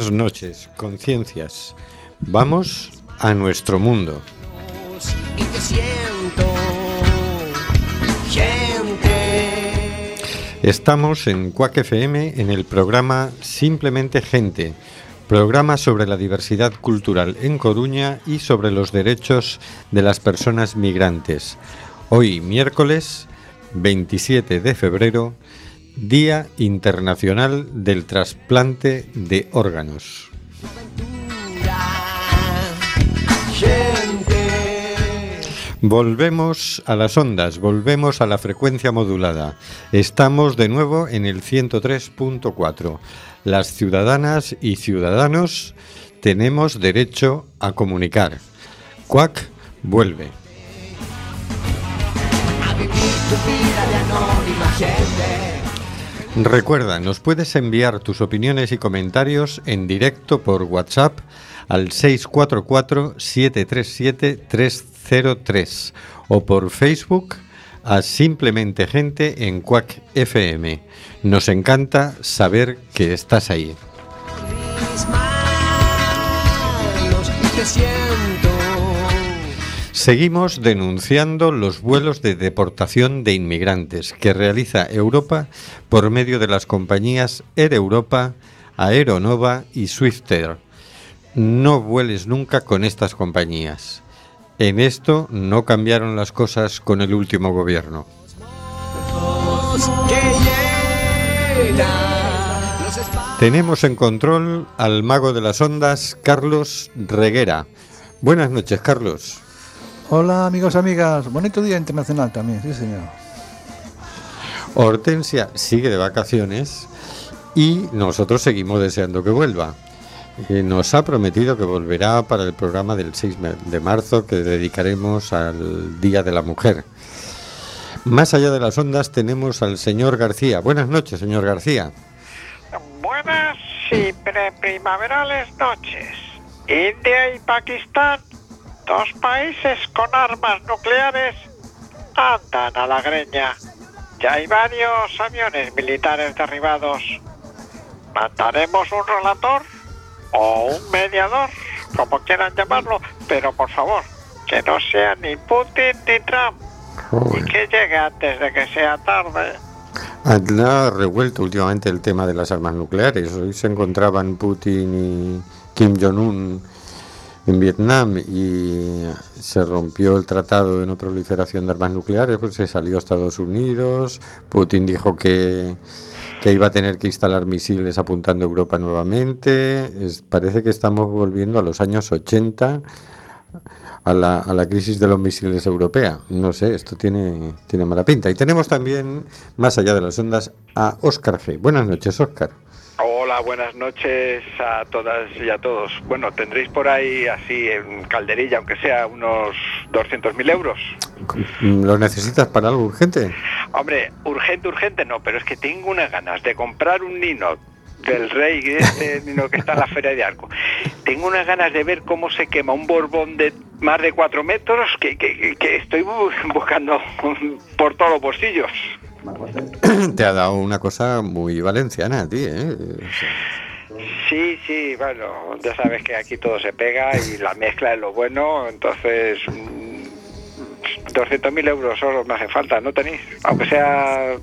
Buenas noches, conciencias. Vamos a nuestro mundo. Estamos en Cuac FM en el programa Simplemente Gente, programa sobre la diversidad cultural en Coruña y sobre los derechos de las personas migrantes. Hoy, miércoles 27 de febrero, Día Internacional del Trasplante de Órganos. Volvemos a las ondas, volvemos a la frecuencia modulada. Estamos de nuevo en el 103.4. Las ciudadanas y ciudadanos tenemos derecho a comunicar. Cuac vuelve. A vivir tu vida de anónima gente. Recuerda, nos puedes enviar tus opiniones y comentarios en directo por WhatsApp al 644-737-303 o por Facebook a Simplemente Gente en Cuac FM. Nos encanta saber que estás ahí. Seguimos denunciando los vuelos de deportación de inmigrantes que realiza Europa por medio de las compañías Air Europa, Aeronova y Swiftair. No vueles nunca con estas compañías. En esto no cambiaron las cosas con el último gobierno. Tenemos en control al mago de las ondas, Carlos Reguera. Buenas noches, Carlos. Hola amigos, amigas. Bonito día internacional también, sí señor. Hortensia sigue de vacaciones y nosotros seguimos deseando que vuelva. Eh, nos ha prometido que volverá para el programa del 6 me- de marzo que dedicaremos al Día de la Mujer. Más allá de las ondas tenemos al señor García. Buenas noches, señor García. Buenas y preprimaverales noches. India y Pakistán, dos países con armas nucleares, andan a la greña. Ya hay varios aviones militares derribados. Mandaremos un relator o un mediador, como quieran llamarlo, pero por favor, que no sea ni Putin ni Trump. Y que llegue antes de que sea tarde. Ha revuelto últimamente el tema de las armas nucleares. Hoy se encontraban Putin y Kim Jong-un en Vietnam y se rompió el tratado de no proliferación de armas nucleares, pues se salió a Estados Unidos. Putin dijo que, que iba a tener que instalar misiles apuntando a Europa nuevamente. Es- parece que estamos volviendo a los años 80 a la, a la crisis de los misiles europea. No sé, esto tiene, tiene mala pinta. Y tenemos también, más allá de las ondas, a Óscar G. Buenas noches, Óscar. Hola, buenas noches a todas y a todos. Bueno, tendréis por ahí así en calderilla, aunque sea unos 200.000 euros. ¿Lo necesitas para algo urgente? Hombre, urgente, urgente no, pero es que tengo unas ganas de comprar un Nino del rey, este Nino que está en la Feria de Arco. Tengo unas ganas de ver cómo se quema un borbón de más de cuatro metros que, que- que estoy bu- buscando por todos los bolsillos. Te ha dado una cosa muy valenciana a ti, ¿eh? Sí, sí, bueno, ya sabes que aquí todo se pega y la mezcla es lo bueno, entonces mm, 200.000 euros solo me hace falta, ¿no tenéis? Aunque sea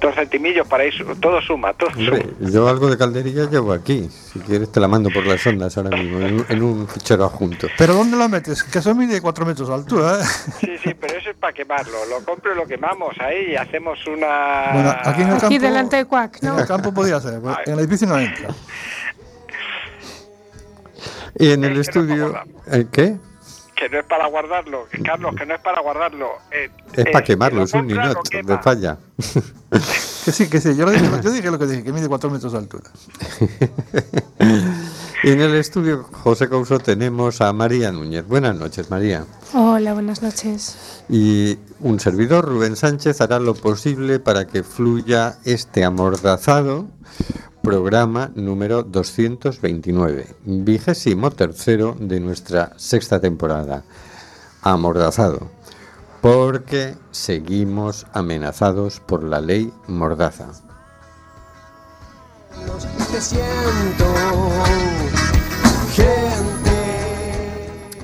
dos centimillos para ir, su- todo suma, todo suma. yo algo de calderilla llevo aquí. Si quieres te la mando por las ondas ahora mismo, en, un- en un fichero adjunto. ¿Pero dónde lo metes? Que eso mide 4 metros de altura, ¿eh? Sí, sí, pero eso es para quemarlo, lo compro y lo quemamos ahí y hacemos una... Bueno, aquí en el campo... Aquí delante de Cuac, En ¿no? el campo podía ser, pues, en el edificio no entra. Y en el no estudio... ¿eh, ¿Qué? Que no es para guardarlo, que, Carlos, que no es para guardarlo. eh, Es eh, para quemarlo, lo es un quema. de falla. Que sí, que sí, yo, lo dije, yo dije lo que dije, que mide 4 metros de altura. Y en el estudio José Couso tenemos a María Núñez. Buenas noches, María. Hola, buenas noches. Y un servidor, Rubén Sánchez, hará lo posible para que fluya este amordazado programa número 229, vigésimo tercero de nuestra sexta temporada. Amordazado, porque seguimos amenazados por la ley Mordaza.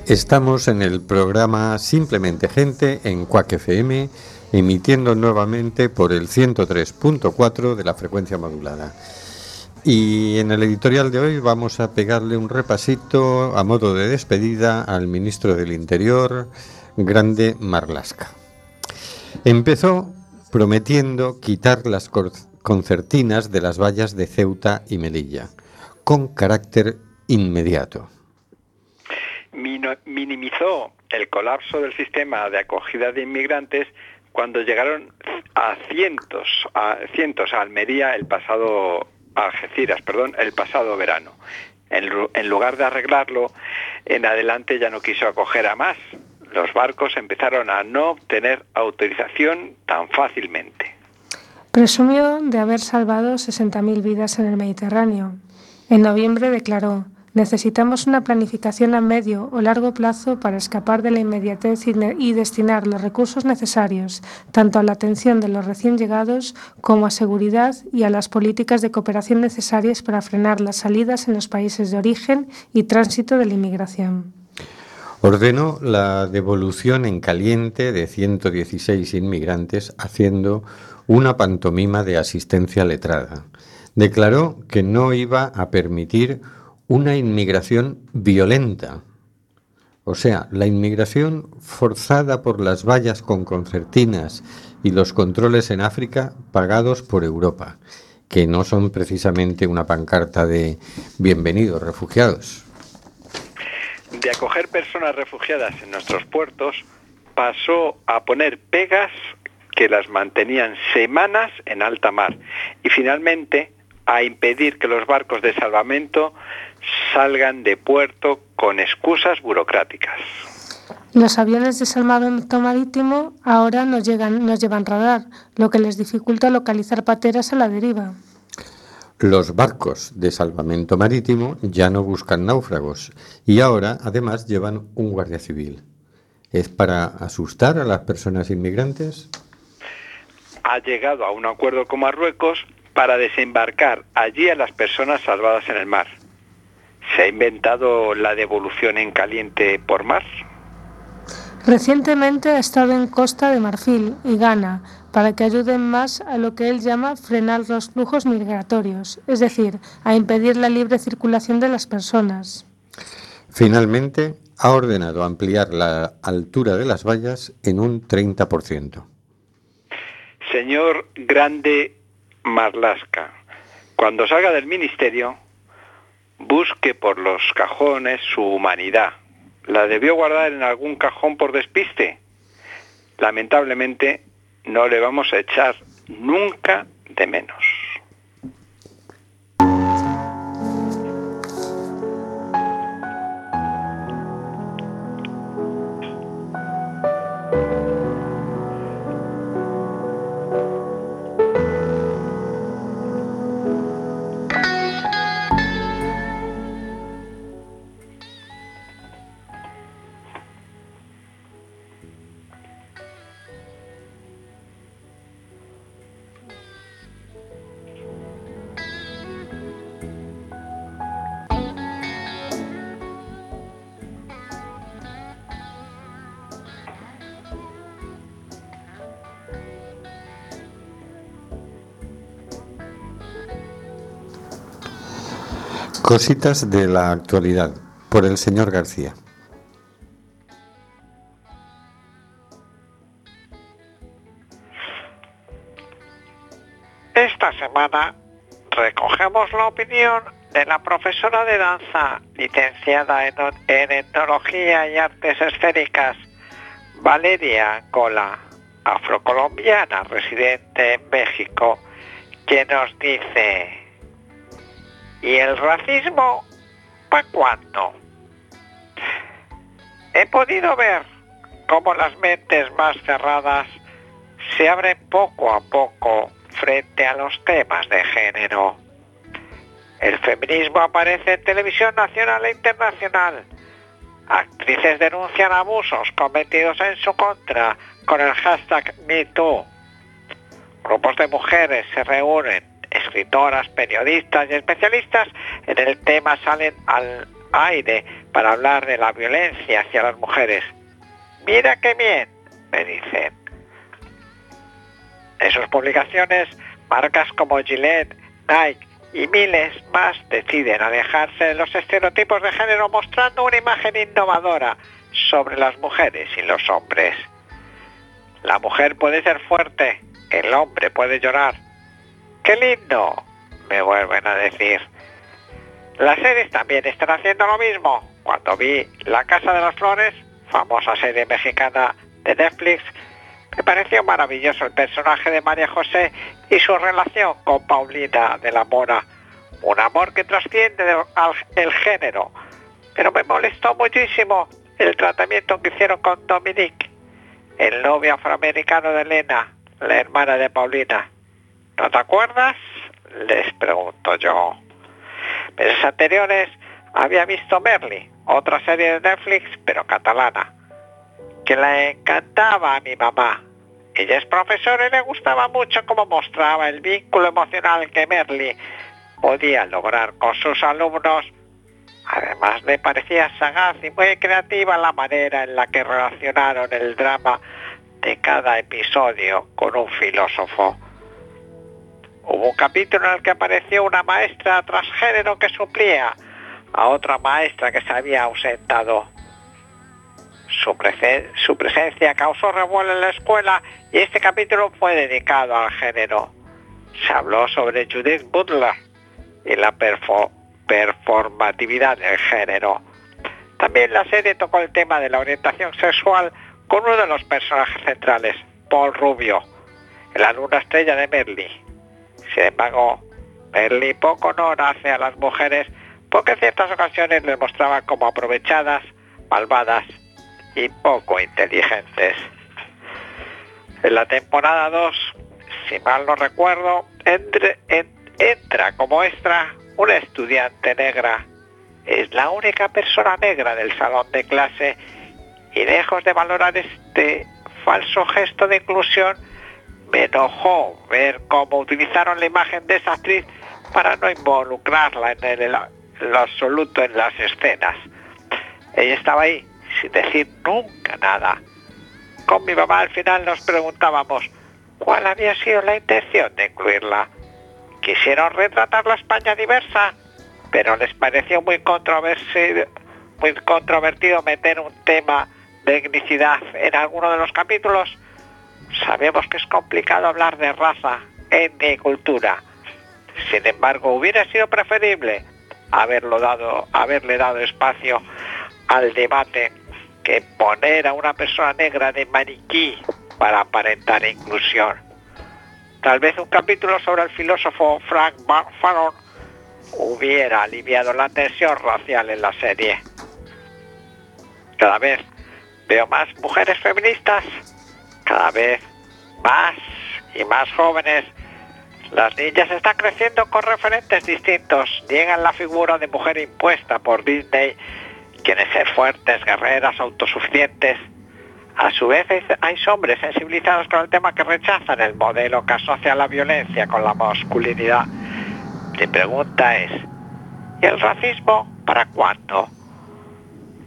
Estamos en el programa Simplemente Gente en Cuac FM, emitiendo nuevamente por el 103.4 de la frecuencia modulada. Y en el editorial de hoy vamos a pegarle un repasito a modo de despedida al ministro del Interior, Grande Marlasca. Empezó prometiendo quitar las concertinas de las vallas de Ceuta y Melilla, con carácter inmediato. Minimizó el colapso del sistema de acogida de inmigrantes cuando llegaron a cientos, a cientos a Almería el pasado Algeciras, perdón, el pasado verano. En, lu- en lugar de arreglarlo, en adelante ya no quiso acoger a más. Los barcos empezaron a no obtener autorización tan fácilmente. Presumió de haber salvado 60.000 vidas en el Mediterráneo. En noviembre declaró, necesitamos una planificación a medio o largo plazo para escapar de la inmediatez y, destinar los recursos necesarios tanto a la atención de los recién llegados como a seguridad y a las políticas de cooperación necesarias para frenar las salidas en los países de origen y tránsito de la inmigración. Ordenó la devolución en caliente de 116 inmigrantes haciendo una pantomima de asistencia letrada. Declaró que no iba a permitir una inmigración violenta. O sea, la inmigración forzada por las vallas con concertinas y los controles en África pagados por Europa, que no son precisamente una pancarta de bienvenidos refugiados. de acoger personas refugiadas en nuestros puertos pasó a poner pegas que las mantenían semanas en alta mar y finalmente a impedir que los barcos de salvamento salgan de puerto con excusas burocráticas. Los aviones de salvamento marítimo ahora no, llegan, no llevan radar, lo que les dificulta localizar pateras a la deriva. Los barcos de salvamento marítimo ya no buscan náufragos y ahora además llevan un guardia civil. ¿Es para asustar a las personas inmigrantes? Ha llegado a un acuerdo con Marruecos para desembarcar allí a las personas salvadas en el mar. ¿Se ha inventado la devolución en caliente por mar? Recientemente ha estado en Costa de Marfil y Ghana para que ayuden más a lo que él llama frenar los flujos migratorios, es decir, a impedir la libre circulación de las personas. Finalmente, ha ordenado ampliar la altura de las vallas en un 30%. Señor Grande Marlasca, cuando salga del ministerio, busque por los cajones su humanidad. ¿La debió guardar en algún cajón por despiste? Lamentablemente, no le vamos a echar nunca de menos. Cositas de la actualidad por el señor García. Esta semana recogemos la opinión de la profesora de danza, licenciada en, etnología y artes escénicas, Valeria Angola, afrocolombiana residente en México, que nos dice, ¿y el racismo para cuándo? He podido ver cómo las mentes más cerradas se abren poco a poco frente a los temas de género. El feminismo aparece en televisión nacional e internacional. Actrices denuncian abusos cometidos en su contra con el hashtag MeToo. Grupos de mujeres se reúnen, escritoras, periodistas y especialistas en el tema salen al aire para hablar de la violencia hacia las mujeres. Mira qué bien, me dicen. En sus publicaciones, marcas como Gillette, Nike y miles más deciden alejarse de los estereotipos de género mostrando una imagen innovadora sobre las mujeres y los hombres. La mujer puede ser fuerte, el hombre puede llorar. ¡Qué lindo! me vuelven a decir. Las series también están haciendo lo mismo. Cuando vi La Casa de las Flores, famosa serie mexicana de Netflix, me pareció maravilloso el personaje de María José y su relación con Paulina de la Mora. Un amor que trasciende el género. Pero me molestó muchísimo el tratamiento que hicieron con Dominique, el novio afroamericano de Elena, la hermana de Paulina. ¿No te acuerdas? Les pregunto yo. Meses anteriores había visto Merly, otra serie de Netflix, pero catalana, que le encantaba a mi mamá. Ella es profesora y le gustaba mucho cómo mostraba el vínculo emocional que Merly podía lograr con sus alumnos. Además le parecía sagaz y muy creativa la manera en la que relacionaron el drama de cada episodio con un filósofo. Hubo un capítulo en el que apareció una maestra transgénero que suplía a otra maestra que se había ausentado. Su, presencia causó revuelo en la escuela y este capítulo fue dedicado al género. Se habló sobre Judith Butler, y la performatividad del género. También la serie tocó el tema de la orientación sexual con uno de los personajes centrales, Paul Rubio, la luna estrella de Merly. Sin embargo, Merly poco honor hace a las mujeres porque en ciertas ocasiones les mostraba como aprovechadas, malvadas y poco inteligentes. En la temporada 2, si mal no recuerdo, entra como extra una estudiante negra. Es la única persona negra del salón de clase y lejos de valorar este falso gesto de inclusión, me enojó ver cómo utilizaron la imagen de esa actriz para no involucrarla en, el, lo absoluto en las escenas. Ella estaba ahí sin decir nunca nada. Con mi mamá al final nos preguntábamos cuál había sido la intención de incluirla. Quisieron retratar la España diversa, pero les pareció muy controvertido, muy controvertido meter un tema de etnicidad en alguno de los capítulos. Sabemos que es complicado hablar de raza, etnia y cultura. Sin embargo, hubiera sido preferible haberlo dado, haberle dado espacio al debate que poner a una persona negra de maniquí para aparentar inclusión. Tal vez un capítulo sobre el filósofo Frank Fanon hubiera aliviado la tensión racial en la serie. Cada vez veo más mujeres feministas, cada vez más y más jóvenes. Las niñas están creciendo con referentes distintos. Llegan la figura de mujer impuesta por Disney, quienes ser fuertes, guerreras, autosuficientes, a su vez hay hombres sensibilizados con el tema que rechazan el modelo que asocia la violencia con la masculinidad. Mi pregunta es, ¿y el racismo para cuándo?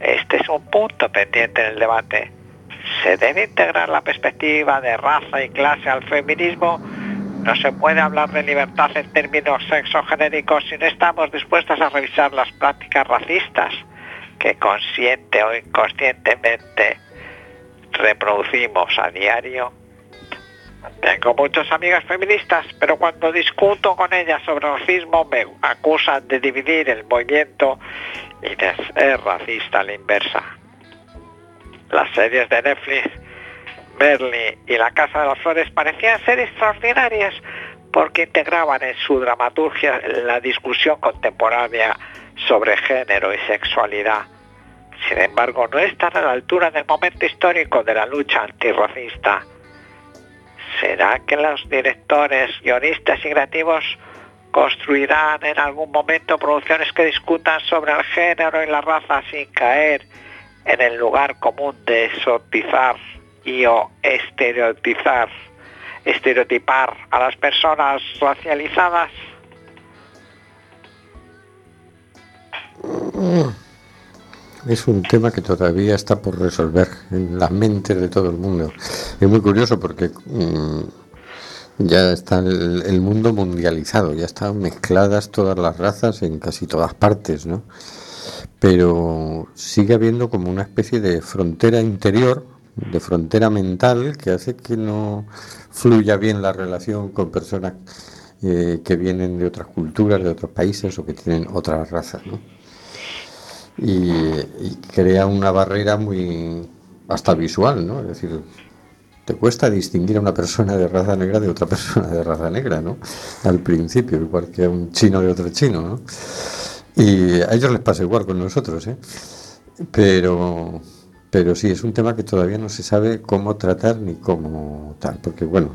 Este es un punto pendiente en el debate. ¿Se debe integrar la perspectiva de raza y clase al feminismo? No se puede hablar de libertad en términos sexogenéricos si no estamos dispuestos a revisar las prácticas racistas que consciente o inconscientemente reproducimos a diario. Tengo muchas amigas feministas, pero cuando discuto con ellas sobre racismo me acusan de dividir el movimiento y de ser racista a la inversa. Las series de Netflix, Merly y La Casa de las Flores parecían ser extraordinarias porque integraban en su dramaturgia la discusión contemporánea sobre género y sexualidad sin embargo, no están a la altura del momento histórico de la lucha antirracista. ¿Será que los directores, guionistas y creativos construirán en algún momento producciones que discutan sobre el género y la raza sin caer en el lugar común de exotizar y o estereotizar, estereotipar a las personas racializadas? Es un tema que todavía está por resolver en la mente de todo el mundo. Es muy curioso porque mm, ya está el, el, mundo mundializado, ya están mezcladas todas las razas en casi todas partes, ¿no? Pero sigue habiendo como una especie de frontera interior, de frontera mental, que hace que no fluya bien la relación con personas eh, que vienen de otras culturas, de otros países o que tienen otras razas, ¿no? y, y, crea una barrera muy hasta visual, ¿no? Es decir, te cuesta distinguir a una persona de raza negra de otra persona de raza negra, ¿no? Al principio, igual que a un chino de otro chino, ¿no? Y a ellos les pasa igual con nosotros, ¿eh? Pero, pero sí, es un tema que todavía no se sabe cómo tratar ni cómo tal, porque bueno,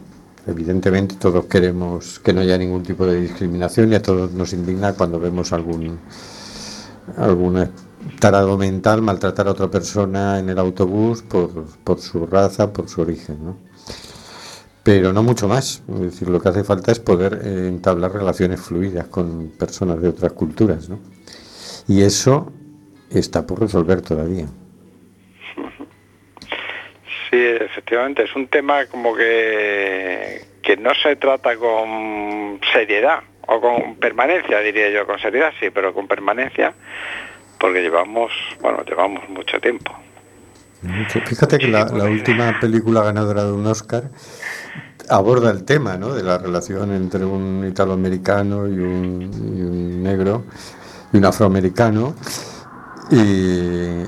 evidentemente todos queremos que no haya ningún tipo de discriminación y a todos nos indigna cuando vemos algún alguna tarado mental maltratar a otra persona en el autobús por, por su raza, por su origen, ¿no? Pero no mucho más. Decir, lo que hace falta es poder eh, entablar relaciones fluidas con personas de otras culturas, ¿no? Y eso está por resolver todavía. Sí, efectivamente, es un tema como que, que no se trata con seriedad o con permanencia, diría yo, con seriedad sí, pero con permanencia porque llevamos, bueno, llevamos mucho tiempo. Fíjate que la, la última película ganadora de un Oscar aborda el tema ¿no? de la relación entre un italoamericano y un, y un negro y un afroamericano y,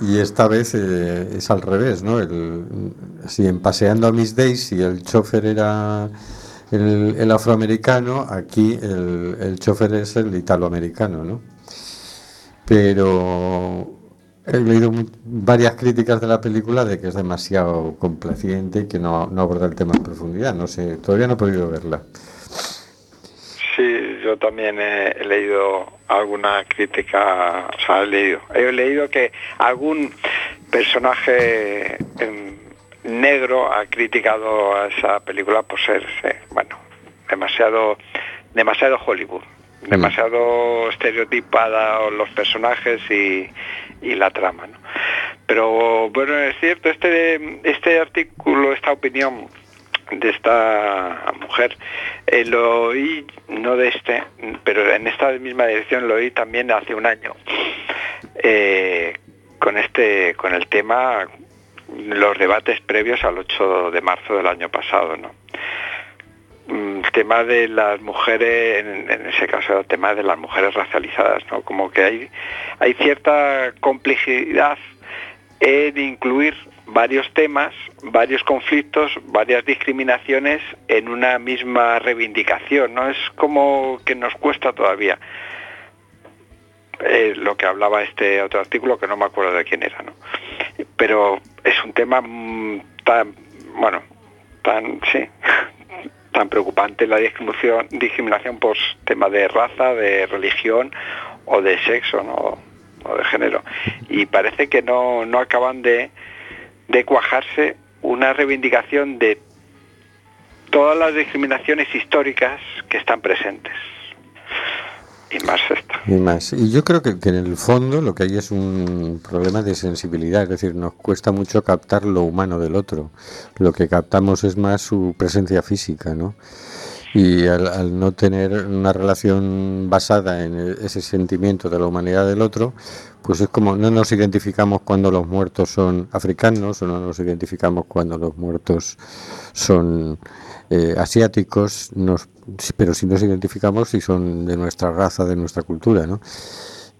y esta vez eh, es al revés, ¿no? El, si en Paseando a Miss Daisy el chofer era el, el afroamericano, aquí el, el chofer es el italoamericano, ¿no? pero he leído varias críticas de la película de que es demasiado complaciente y que no, no, aborda el tema en profundidad. No sé, todavía no he podido verla. Sí, yo también he, leído alguna crítica, o sea, he leído, he leído que algún personaje negro ha criticado a esa película por ser, bueno, demasiado, demasiado Hollywood demasiado estereotipada los personajes y, y la trama. ¿no? Pero bueno, es cierto, este, este artículo, esta opinión de esta mujer, eh, lo oí, no de este, pero en esta misma dirección lo oí también hace un año, eh, con, este, con el tema, los debates previos al 8 de marzo del año pasado. ¿no? El tema de las mujeres, en, ese caso el tema de las mujeres racializadas, ¿no? Como que hay, hay cierta complejidad en incluir varios temas, varios conflictos, varias discriminaciones en una misma reivindicación, ¿no? Es como que nos cuesta todavía. Eh, lo que hablaba este otro artículo, que no me acuerdo de quién era, ¿no? Pero es un tema tan, bueno, tan, sí, tan preocupante la discriminación, por tema de raza, de religión o de sexo o de género. Y parece que no, no acaban de, de cuajarse una reivindicación de todas las discriminaciones históricas que están presentes. Y más esta. Y más. Y yo creo que, que, en el fondo lo que hay es un problema de sensibilidad, es decir, nos cuesta mucho captar lo humano del otro. Lo que captamos es más su presencia física, ¿no? Y al, al no tener una relación basada en ese sentimiento de la humanidad del otro, pues es como no nos identificamos cuando los muertos son africanos o no nos identificamos cuando los muertos son eh, asiáticos, nos, pero si nos identificamos si son de nuestra raza, de nuestra cultura, ¿no?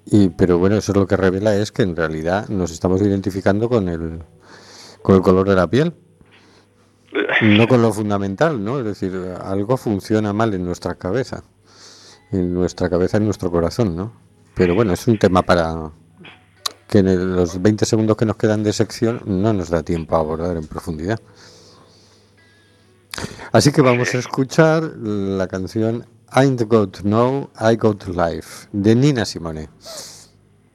Y, pero bueno, eso es lo que revela es que en realidad nos estamos identificando con el, con el color de la piel, no con lo fundamental, ¿no? Es decir, algo funciona mal en nuestra cabeza, en nuestra cabeza, en nuestro corazón, ¿no? Pero bueno, es un tema para que en el, los 20 segundos que nos quedan de sección no nos da tiempo a abordar en profundidad. Así que vamos a escuchar la canción Ain't Got Know, I Got Life de Nina Simone.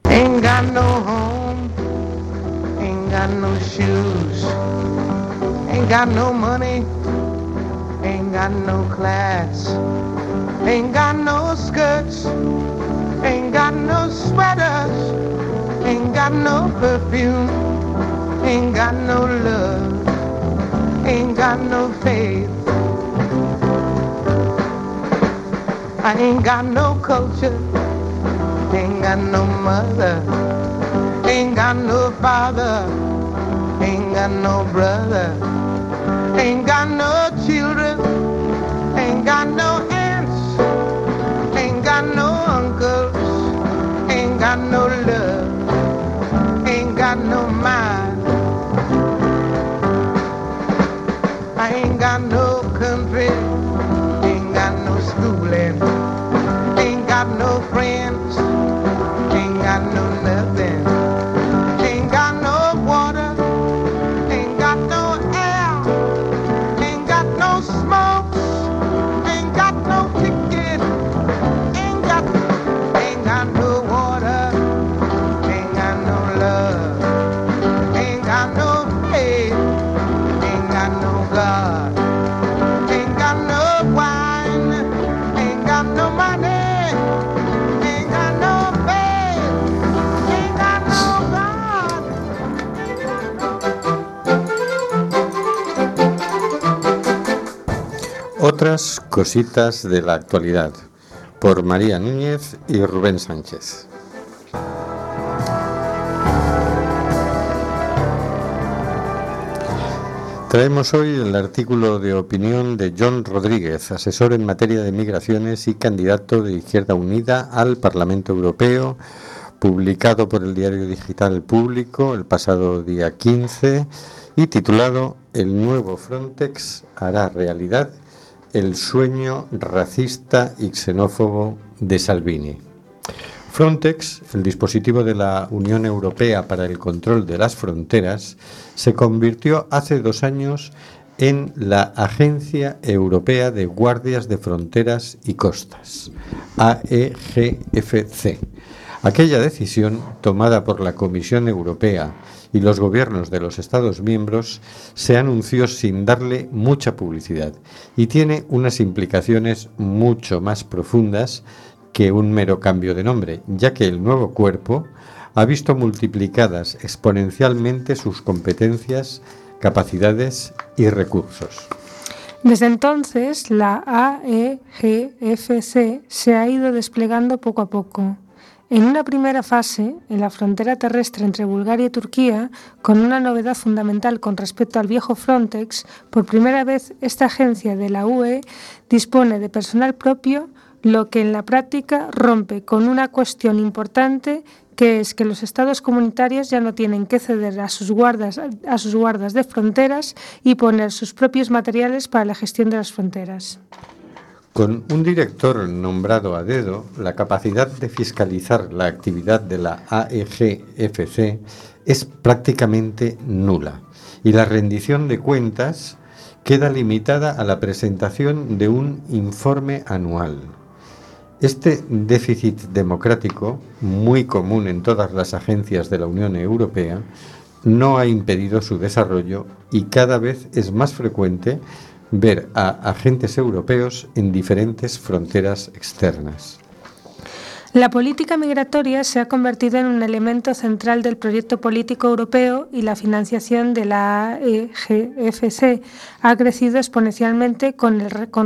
Ain't got no home, ain't got no shoes, ain't got no money, ain't got no class, ain't got no skirts, ain't got no sweaters, ain't got no perfume, ain't got no love, ain't got no faith. I ain't got no culture, ain't got no mother, ain't got no father, ain't got no brother, ain't got no children, ain't got no got no friends, Cositas de la actualidad por María Núñez y Rubén Sánchez. Traemos hoy el artículo de opinión de John Rodríguez, asesor en materia de migraciones y candidato de Izquierda Unida al Parlamento Europeo, publicado por el diario digital público el pasado día 15 y titulado El nuevo Frontex hará realidad el sueño racista y xenófobo de Salvini. Frontex, el dispositivo de la Unión Europea para el control de las fronteras, se convirtió hace dos años en la Agencia Europea de Guardias de Fronteras y Costas, AEGFC. Aquella decisión, tomada por la Comisión Europea y los gobiernos de los Estados miembros, se anunció sin darle mucha publicidad y tiene unas implicaciones mucho más profundas que un mero cambio de nombre, ya que el nuevo cuerpo ha visto multiplicadas exponencialmente sus competencias, capacidades y recursos. Desde entonces, la AEGFC se ha ido desplegando poco a poco. En una primera fase, en la frontera terrestre entre Bulgaria y Turquía, con una novedad fundamental con respecto al viejo Frontex, por primera vez esta agencia de la UE dispone de personal propio, lo que en la práctica rompe con una cuestión importante que es que los estados comunitarios ya no tienen que ceder a sus guardas, a sus guardas de fronteras y poner sus propios materiales para la gestión de las fronteras. Con un director nombrado a dedo, la capacidad de fiscalizar la actividad de la AEGFC es prácticamente nula y la rendición de cuentas queda limitada a la presentación de un informe anual. Este déficit democrático, muy común en todas las agencias de la Unión Europea, no ha impedido su desarrollo y cada vez es más frecuente ver a agentes europeos en diferentes fronteras externas. La política migratoria se ha convertido en un elemento central del proyecto político europeo y la financiación de la EGFC ha crecido exponencialmente con,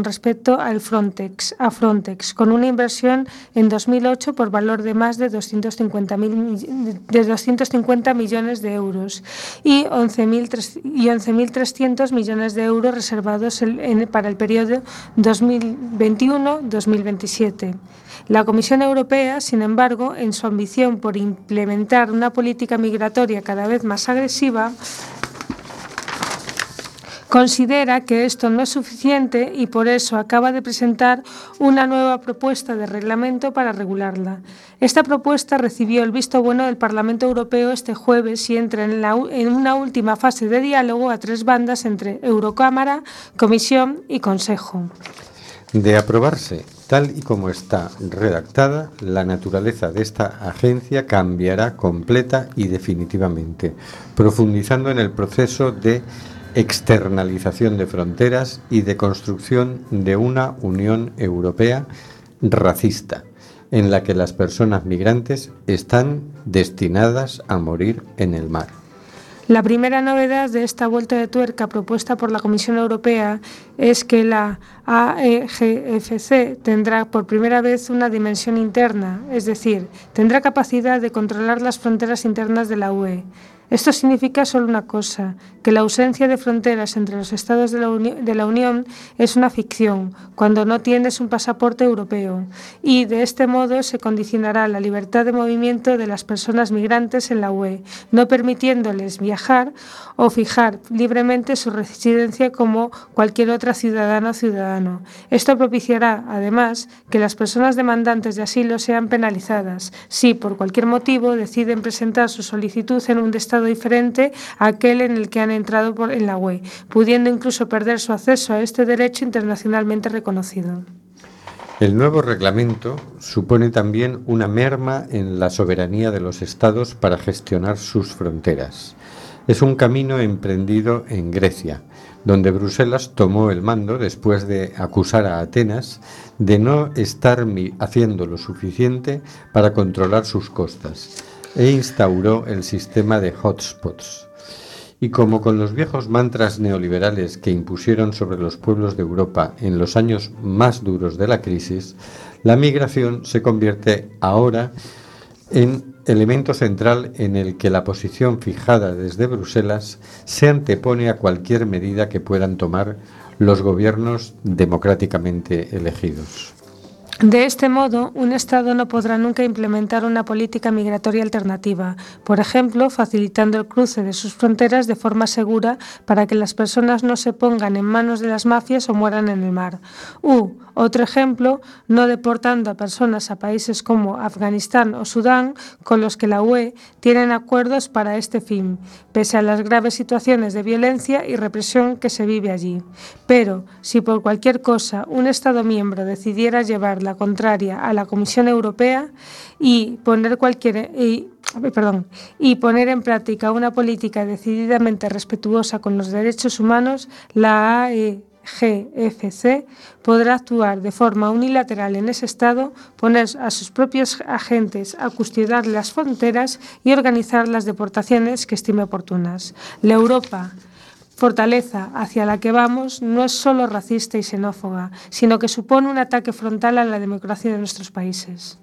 respecto al Frontex, a Frontex, con una inversión en 2008 por valor de más de 250, de 250 millones de euros y 11.300 11 millones de euros reservados para el periodo 2021-2027. La Comisión Europea, sin embargo, en su ambición por implementar una política migratoria cada vez más agresiva, considera que esto no es suficiente y por eso acaba de presentar una nueva propuesta de reglamento para regularla. Esta propuesta recibió el visto bueno del Parlamento Europeo este jueves y entra en, una última fase de diálogo a tres bandas entre Eurocámara, Comisión y Consejo. De aprobarse tal y como está redactada, la naturaleza de esta agencia cambiará completa y definitivamente, profundizando en el proceso de externalización de fronteras y de construcción de una Unión Europea racista, en la que las personas migrantes están destinadas a morir en el mar. La primera novedad de esta vuelta de tuerca propuesta por la Comisión Europea es que la AEGFC tendrá por primera vez una dimensión interna, es decir, tendrá capacidad de controlar las fronteras internas de la UE. Esto significa solo una cosa, que la ausencia de fronteras entre los Estados de la, Unión es una ficción, cuando no tienes un pasaporte europeo, y de este modo se condicionará la libertad de movimiento de las personas migrantes en la UE, no permitiéndoles viajar o fijar libremente su residencia como cualquier otra ciudadana o ciudadano. Esto propiciará, además, que las personas demandantes de asilo sean penalizadas si, por cualquier motivo, deciden presentar su solicitud en un Estado diferente a aquel en el que han entrado por, en la UE, pudiendo incluso perder su acceso a este derecho internacionalmente reconocido. El nuevo reglamento supone también una merma en la soberanía de los estados para gestionar sus fronteras. Es un camino emprendido en Grecia, donde Bruselas tomó el mando después de acusar a Atenas de no estar haciendo lo suficiente para controlar sus costas e instauró el sistema de hotspots. Y como con los viejos mantras neoliberales que impusieron sobre los pueblos de Europa en los años más duros de la crisis, la migración se convierte ahora en elemento central en el que la posición fijada desde Bruselas se antepone a cualquier medida que puedan tomar los gobiernos democráticamente elegidos. De este modo, un Estado no podrá nunca implementar una política migratoria alternativa, por ejemplo, facilitando el cruce de sus fronteras de forma segura para que las personas no se pongan en manos de las mafias o mueran en el mar. Otro ejemplo, no deportando a personas a países como Afganistán o Sudán, con los que la UE tienen acuerdos para este fin, pese a las graves situaciones de violencia y represión que se vive allí. Pero, si por cualquier cosa un Estado miembro decidiera llevar la contraria a la Comisión Europea y poner cualquier y, y poner en práctica una política decididamente respetuosa con los derechos humanos, la AE GFC podrá actuar de forma unilateral en ese Estado, poner a sus propios agentes a custodiar las fronteras y organizar las deportaciones que estime oportunas. La Europa fortaleza hacia la que vamos no es solo racista y xenófoba, sino que supone un ataque frontal a la democracia de nuestros países.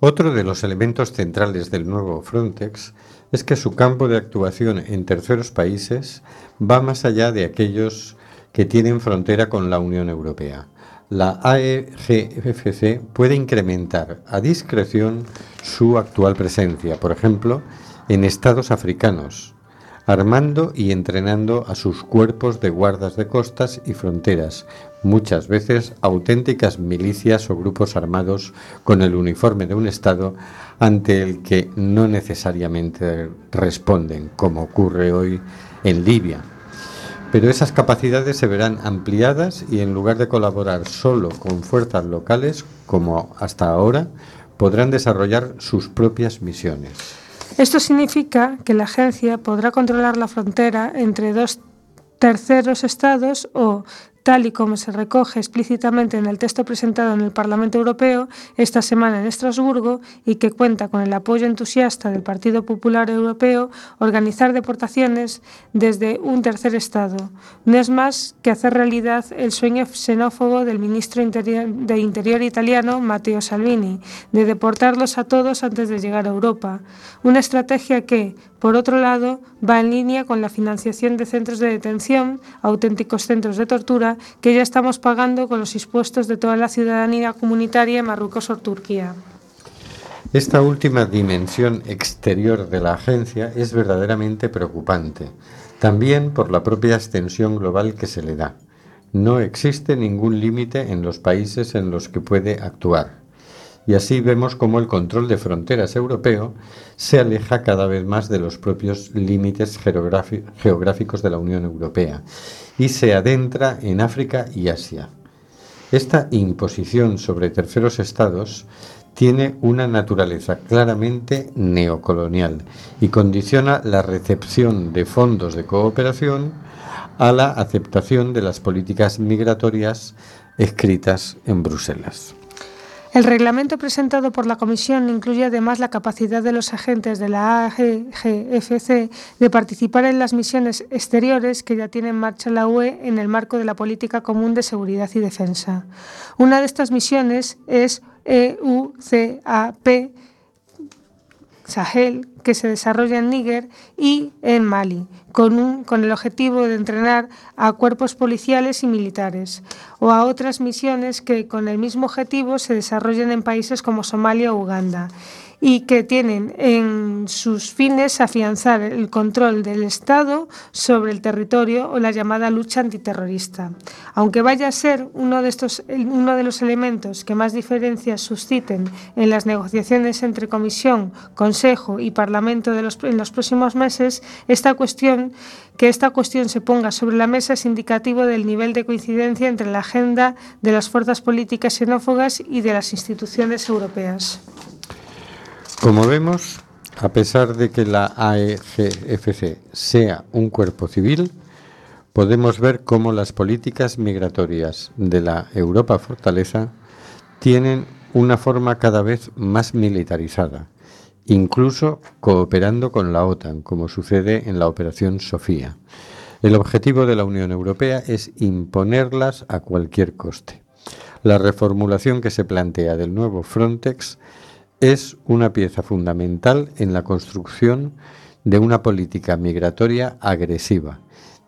Otro de los elementos centrales del nuevo Frontex es que su campo de actuación en terceros países va más allá de aquellos que tienen frontera con la Unión Europea. La AEGFC puede incrementar a discreción su actual presencia, por ejemplo, en estados africanos, armando y entrenando a sus cuerpos de guardas de costas y fronteras, muchas veces auténticas milicias o grupos armados con el uniforme de un Estado ante el que no necesariamente responden, como ocurre hoy en Libia, pero esas capacidades se verán ampliadas y en lugar de colaborar solo con fuerzas locales, como hasta ahora, podrán desarrollar sus propias misiones. Esto significa que la agencia podrá controlar la frontera entre dos terceros estados o tal y como se recoge explícitamente en el texto presentado en el Parlamento Europeo esta semana en Estrasburgo y que cuenta con el apoyo entusiasta del Partido Popular Europeo, organizar deportaciones desde un tercer Estado. No es más que hacer realidad el sueño xenófobo del ministro de Interior italiano, Matteo Salvini, de deportarlos a todos antes de llegar a Europa. Una estrategia que, por otro lado, va en línea con la financiación de centros de detención, auténticos centros de tortura, que ya estamos pagando con los impuestos de toda la ciudadanía comunitaria en Marruecos o Turquía. Esta última dimensión exterior de la agencia es verdaderamente preocupante, también por la propia extensión global que se le da. No existe ningún límite en los países en los que puede actuar y así vemos cómo el control de fronteras europeo se aleja cada vez más de los propios límites geográficos de la Unión Europea y se adentra en África y Asia. Esta imposición sobre terceros estados tiene una naturaleza claramente neocolonial y condiciona la recepción de fondos de cooperación a la aceptación de las políticas migratorias escritas en Bruselas. El reglamento presentado por la Comisión incluye además la capacidad de los agentes de la AGGFC de participar en las misiones exteriores que ya tiene en marcha la UE en el marco de la Política Común de Seguridad y Defensa. Una de estas misiones es EUCAP Sahel, que se desarrolla en Níger y en Mali, con, con el objetivo de entrenar a cuerpos policiales y militares, o a otras misiones que con el mismo objetivo se desarrollan en países como Somalia o Uganda y que tienen en sus fines afianzar el control del Estado sobre el territorio o la llamada lucha antiterrorista. Aunque vaya a ser uno de, estos, uno de los elementos que más diferencias susciten en las negociaciones entre Comisión, Consejo y Parlamento de los, en los próximos meses, esta cuestión, que esta cuestión se ponga sobre la mesa es indicativo del nivel de coincidencia entre la agenda de las fuerzas políticas xenófogas y de las instituciones europeas. Como vemos, a pesar de que la AEGFC sea un cuerpo civil, podemos ver cómo las políticas migratorias de la Europa Fortaleza tienen una forma cada vez más militarizada, incluso cooperando con la OTAN, como sucede en la Operación Sofía. El objetivo de la Unión Europea es imponerlas a cualquier coste. La reformulación que se plantea del nuevo Frontex es una pieza fundamental en la construcción de una política migratoria agresiva,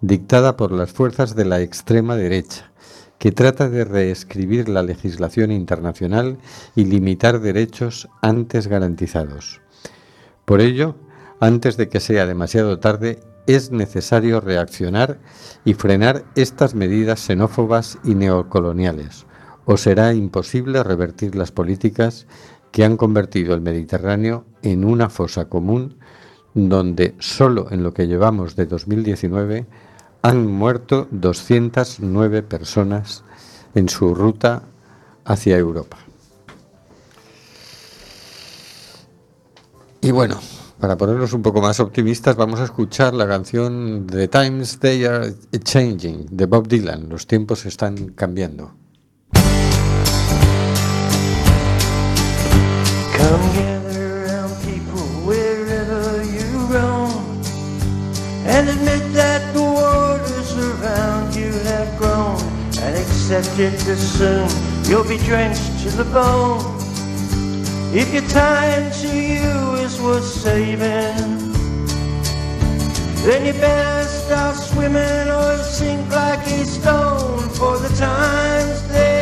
dictada por las fuerzas de la extrema derecha, que trata de reescribir la legislación internacional y limitar derechos antes garantizados. Por ello, antes de que sea demasiado tarde, es necesario reaccionar y frenar estas medidas xenófobas y neocoloniales, o será imposible revertir las políticas que han convertido el Mediterráneo en una fosa común donde solo en lo que llevamos de 2019 han muerto 209 personas en su ruta hacia Europa. Y bueno, para ponernos un poco más optimistas, vamos a escuchar la canción The Times They Are Changing de Bob Dylan. Los tiempos están cambiando. Come gather around people wherever you roam and admit that the waters around you have grown and accept it soon you'll be drenched to the bone. If your time to you is worth saving, then you better start swimming or sink like a stone for the times they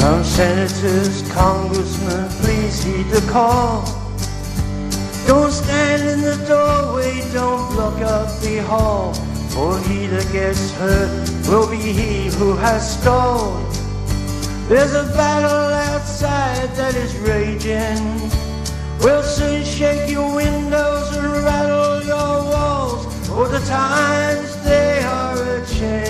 Come senators, congressmen, please heed the call. Don't stand in the doorway, don't block up the hall. For he that gets hurt will be he who has stalled. There's a battle outside that is raging. We'll soon shake your windows and rattle your walls. For the times they are a changing.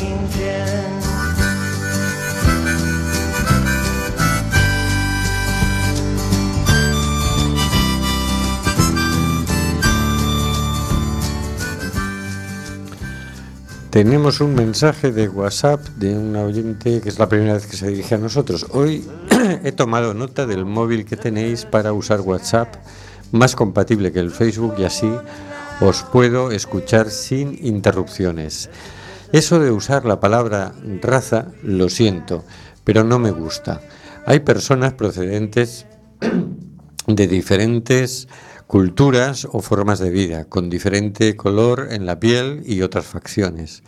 Tenemos un mensaje de WhatsApp de un oyente que es la primera vez que se dirige a nosotros. Hoy he tomado nota del móvil que tenéis para usar WhatsApp más compatible que el Facebook y así os puedo escuchar sin interrupciones. Eso de usar la palabra raza, lo siento, pero no me gusta. Hay personas procedentes de diferentes culturas o formas de vida, con diferente color en la piel y otras facciones.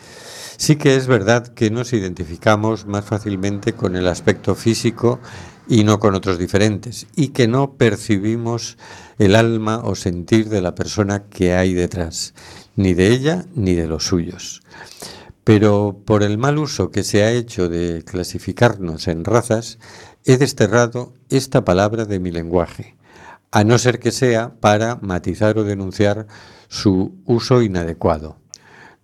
Sí que es verdad que nos identificamos más fácilmente con el aspecto físico y no con otros diferentes, y que no percibimos el alma o sentir de la persona que hay detrás, ni de ella ni de los suyos. Pero por el mal uso que se ha hecho de clasificarnos en razas, he desterrado esta palabra de mi lenguaje a no ser que sea para matizar o denunciar su uso inadecuado.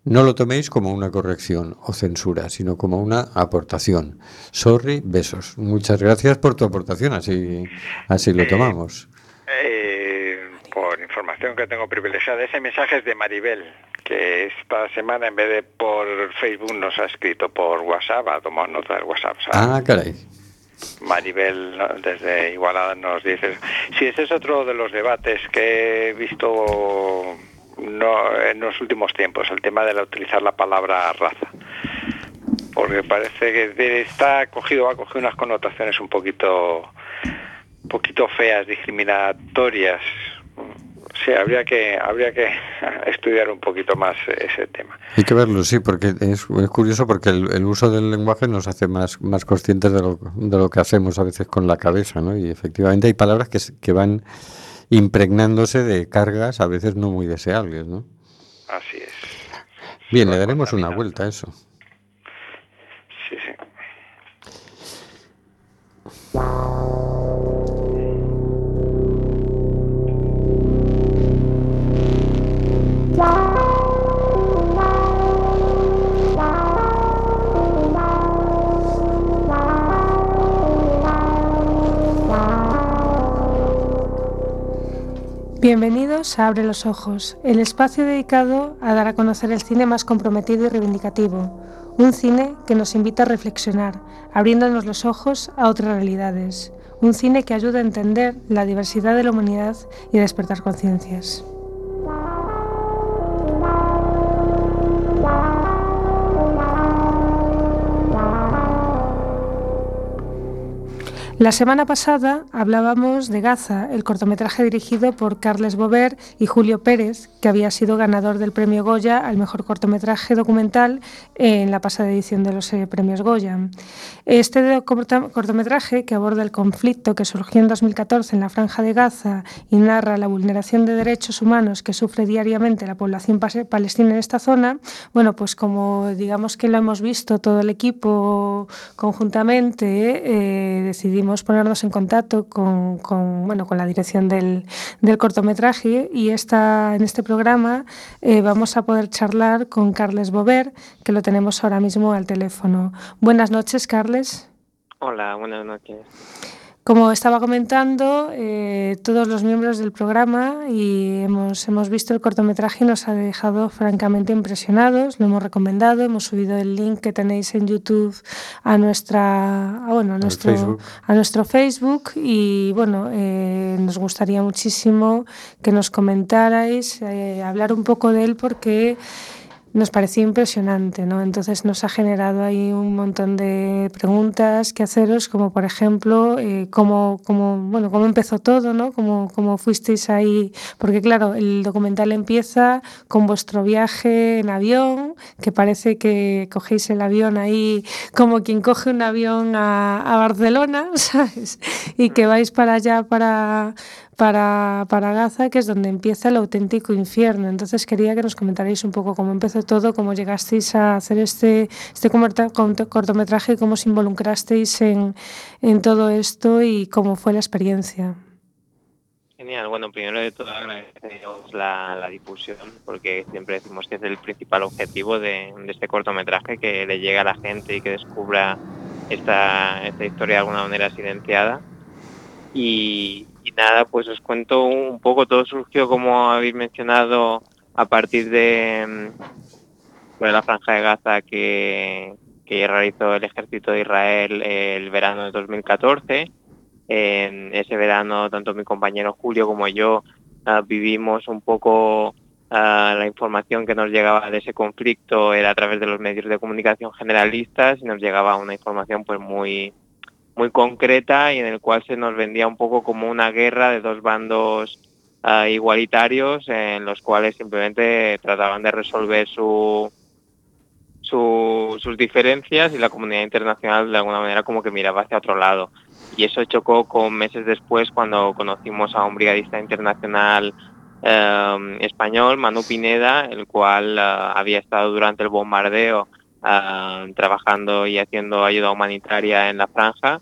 No lo toméis como una corrección o censura, sino como una aportación. Sorry, besos. Muchas gracias por tu aportación, así, así lo tomamos. Eh, por información que tengo privilegiada, ese mensaje es de Maribel, que esta semana en vez de por Facebook nos ha escrito por WhatsApp, ha tomado nota del WhatsApp. ¿sabes? Ah, caray. Maribel desde Igualada nos dice, sí, ese es otro de los debates que he visto no, en los últimos tiempos, el tema de la, utilizar la palabra raza. Porque parece que está cogido, ha cogido unas connotaciones un poquito, un poquito feas, discriminatorias. Sí, habría que, habría que estudiar un poquito más ese tema. Hay que verlo, sí, porque es, es curioso porque el, el uso del lenguaje nos hace más, más conscientes de lo, de lo que hacemos a veces con la cabeza, ¿no? Y efectivamente hay palabras que, que van impregnándose de cargas a veces no muy deseables, ¿no? Así es. Bien, le daremos una vuelta a eso. Sí, sí. Bienvenidos a Abre los Ojos, el espacio dedicado a dar a conocer el cine más comprometido y reivindicativo. Un cine que nos invita a reflexionar, abriéndonos los ojos a otras realidades. Un cine que ayuda a entender la diversidad de la humanidad y a despertar conciencias. La semana pasada hablábamos de Gaza, el cortometraje dirigido por Carles Bover y Julio Pérez, que había sido ganador del premio Goya al mejor cortometraje documental en la pasada edición de los eh, premios Goya. Este cortometraje, que aborda el conflicto que surgió en 2014 en la Franja de Gaza y narra la vulneración de derechos humanos que sufre diariamente la población palestina en esta zona, bueno, pues como digamos que lo hemos visto todo el equipo conjuntamente, eh, decidimos ponernos en contacto con, con, bueno, con la dirección del, del cortometraje y esta, en este programa eh, vamos a poder charlar con Carles Bover, que lo tenemos ahora mismo al teléfono. Buenas noches, Carles. Hola, buenas noches. Como estaba comentando, eh, todos los miembros del programa y hemos, hemos visto el cortometraje y nos ha dejado francamente impresionados. Lo hemos recomendado, hemos subido el link que tenéis en YouTube a nuestra, a, bueno, a nuestro, Facebook. a nuestro Facebook y bueno, eh, nos gustaría muchísimo que nos comentarais, eh, hablar un poco de él porque nos pareció impresionante, ¿no? Entonces nos ha generado ahí un montón de preguntas que haceros, como por ejemplo, eh, cómo, cómo, bueno, cómo empezó todo, ¿no? Cómo, cómo fuisteis ahí, porque claro, el documental empieza con vuestro viaje en avión, que parece que cogéis el avión ahí como quien coge un avión a, a Barcelona, ¿sabes? Y que vais para allá para para, para Gaza, que es donde empieza el auténtico infierno. Entonces quería que nos comentarais un poco cómo empezó todo, cómo llegasteis a hacer este, este cortometraje, cómo os involucrasteis en, en todo esto y cómo fue la experiencia. Genial, bueno, primero de todo agradecemos la, la difusión porque siempre decimos que es el principal objetivo de, de este cortometraje, que le llegue a la gente y que descubra esta, esta historia de alguna manera silenciada. Y nada, pues os cuento un poco, todo surgió como habéis mencionado a partir de, sobre la franja de Gaza que, que realizó el ejército de Israel el verano de 2014. En ese verano, tanto mi compañero Julio como yo ah, vivimos un poco ah, la información que nos llegaba de ese conflicto era a través de los medios de comunicación generalistas y nos llegaba una información pues muy muy concreta y en el cual se nos vendía un poco como una guerra de dos bandos ah, igualitarios en los cuales simplemente trataban de resolver su, su- sus diferencias y la comunidad internacional de alguna manera como que miraba hacia otro lado. Y eso chocó con meses después cuando conocimos a un brigadista internacional eh, español, Manu Pineda, el cual eh, había estado durante el bombardeo eh, trabajando y haciendo ayuda humanitaria en la franja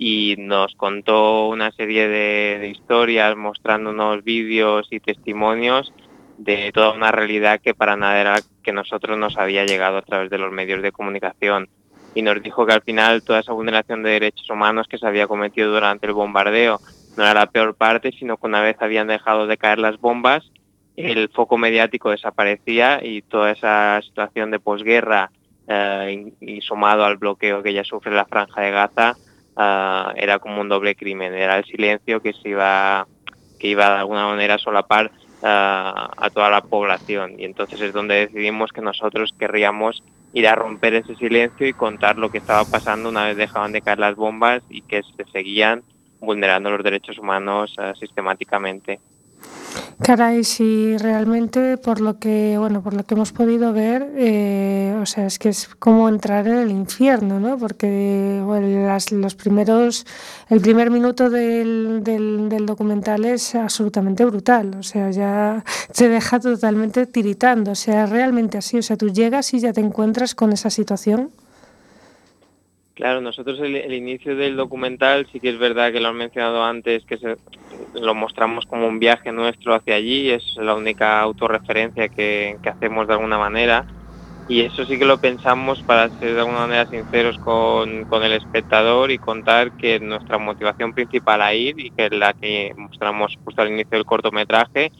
y nos contó una serie de, de historias mostrándonos vídeos y testimonios de toda una realidad que para nada era que nosotros nos había llegado a través de los medios de comunicación. Y nos dijo que al final toda esa vulneración de derechos humanos que se había cometido durante el bombardeo no era la peor parte, sino que una vez habían dejado de caer las bombas, el foco mediático desaparecía y toda esa situación de posguerra eh, y, y sumado al bloqueo que ya sufre la franja de Gaza ah, era como un doble crimen, era el silencio que se iba que iba de alguna manera a solapar ah, a toda la población y entonces es donde decidimos que nosotros querríamos ir a romper ese silencio y contar lo que estaba pasando una vez dejaban de caer las bombas y que se seguían vulnerando los derechos humanos ah, sistemáticamente. Caray, sí, realmente por lo que, bueno, por lo que hemos podido ver, eh, o sea, es que es como entrar en el infierno, ¿no? Porque las- los primeros, el primer minuto del, del, del documental es absolutamente brutal, o sea, ya te deja totalmente tiritando, o sea, realmente así, o sea, tú llegas y ya te encuentras con esa situación. Claro, nosotros el, inicio del documental sí que es verdad que lo han mencionado antes, que lo mostramos como un viaje nuestro hacia allí, es la única autorreferencia que, que hacemos de alguna manera. Y eso sí que lo pensamos para ser de alguna manera sinceros con, con el espectador y contar que nuestra motivación principal a ir y que es la que mostramos justo al inicio del cortometraje,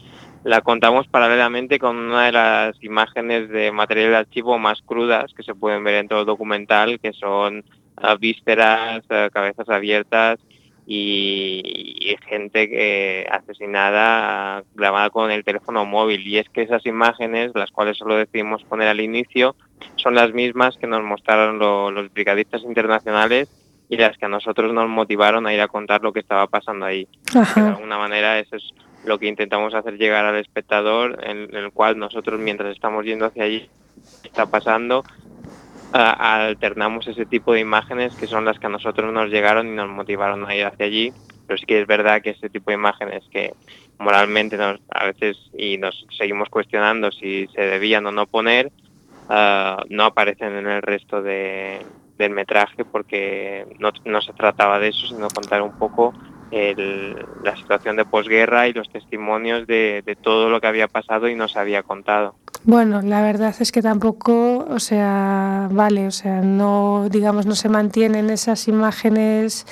la contamos paralelamente con una de las imágenes de material de archivo más crudas que se pueden ver en todo el documental, que son vísceras, ah, cabezas abiertas y, y gente que asesinada ah, grabada con el teléfono móvil. Y es que esas imágenes, las cuales solo decidimos poner al inicio, son las mismas que nos mostraron lo- los brigadistas internacionales y las que a nosotros nos motivaron a ir a contar lo que estaba pasando ahí. De alguna manera eso es lo que intentamos hacer llegar al espectador, en, en el cual nosotros mientras estamos yendo hacia allí está pasando, alternamos ese tipo de imágenes que son las que a nosotros nos llegaron y nos motivaron a ir hacia allí. Pero sí que es verdad que este tipo de imágenes que moralmente nos, a veces y nos seguimos cuestionando si se debían o no poner, ah, no aparecen en el resto de, del metraje porque no se trataba de eso, sino contar un poco el- la situación de posguerra y los testimonios de, de todo lo que había pasado y nos había contado. Bueno, la verdad es que tampoco, o sea, vale, o sea, no, digamos, no se mantienen esas imágenes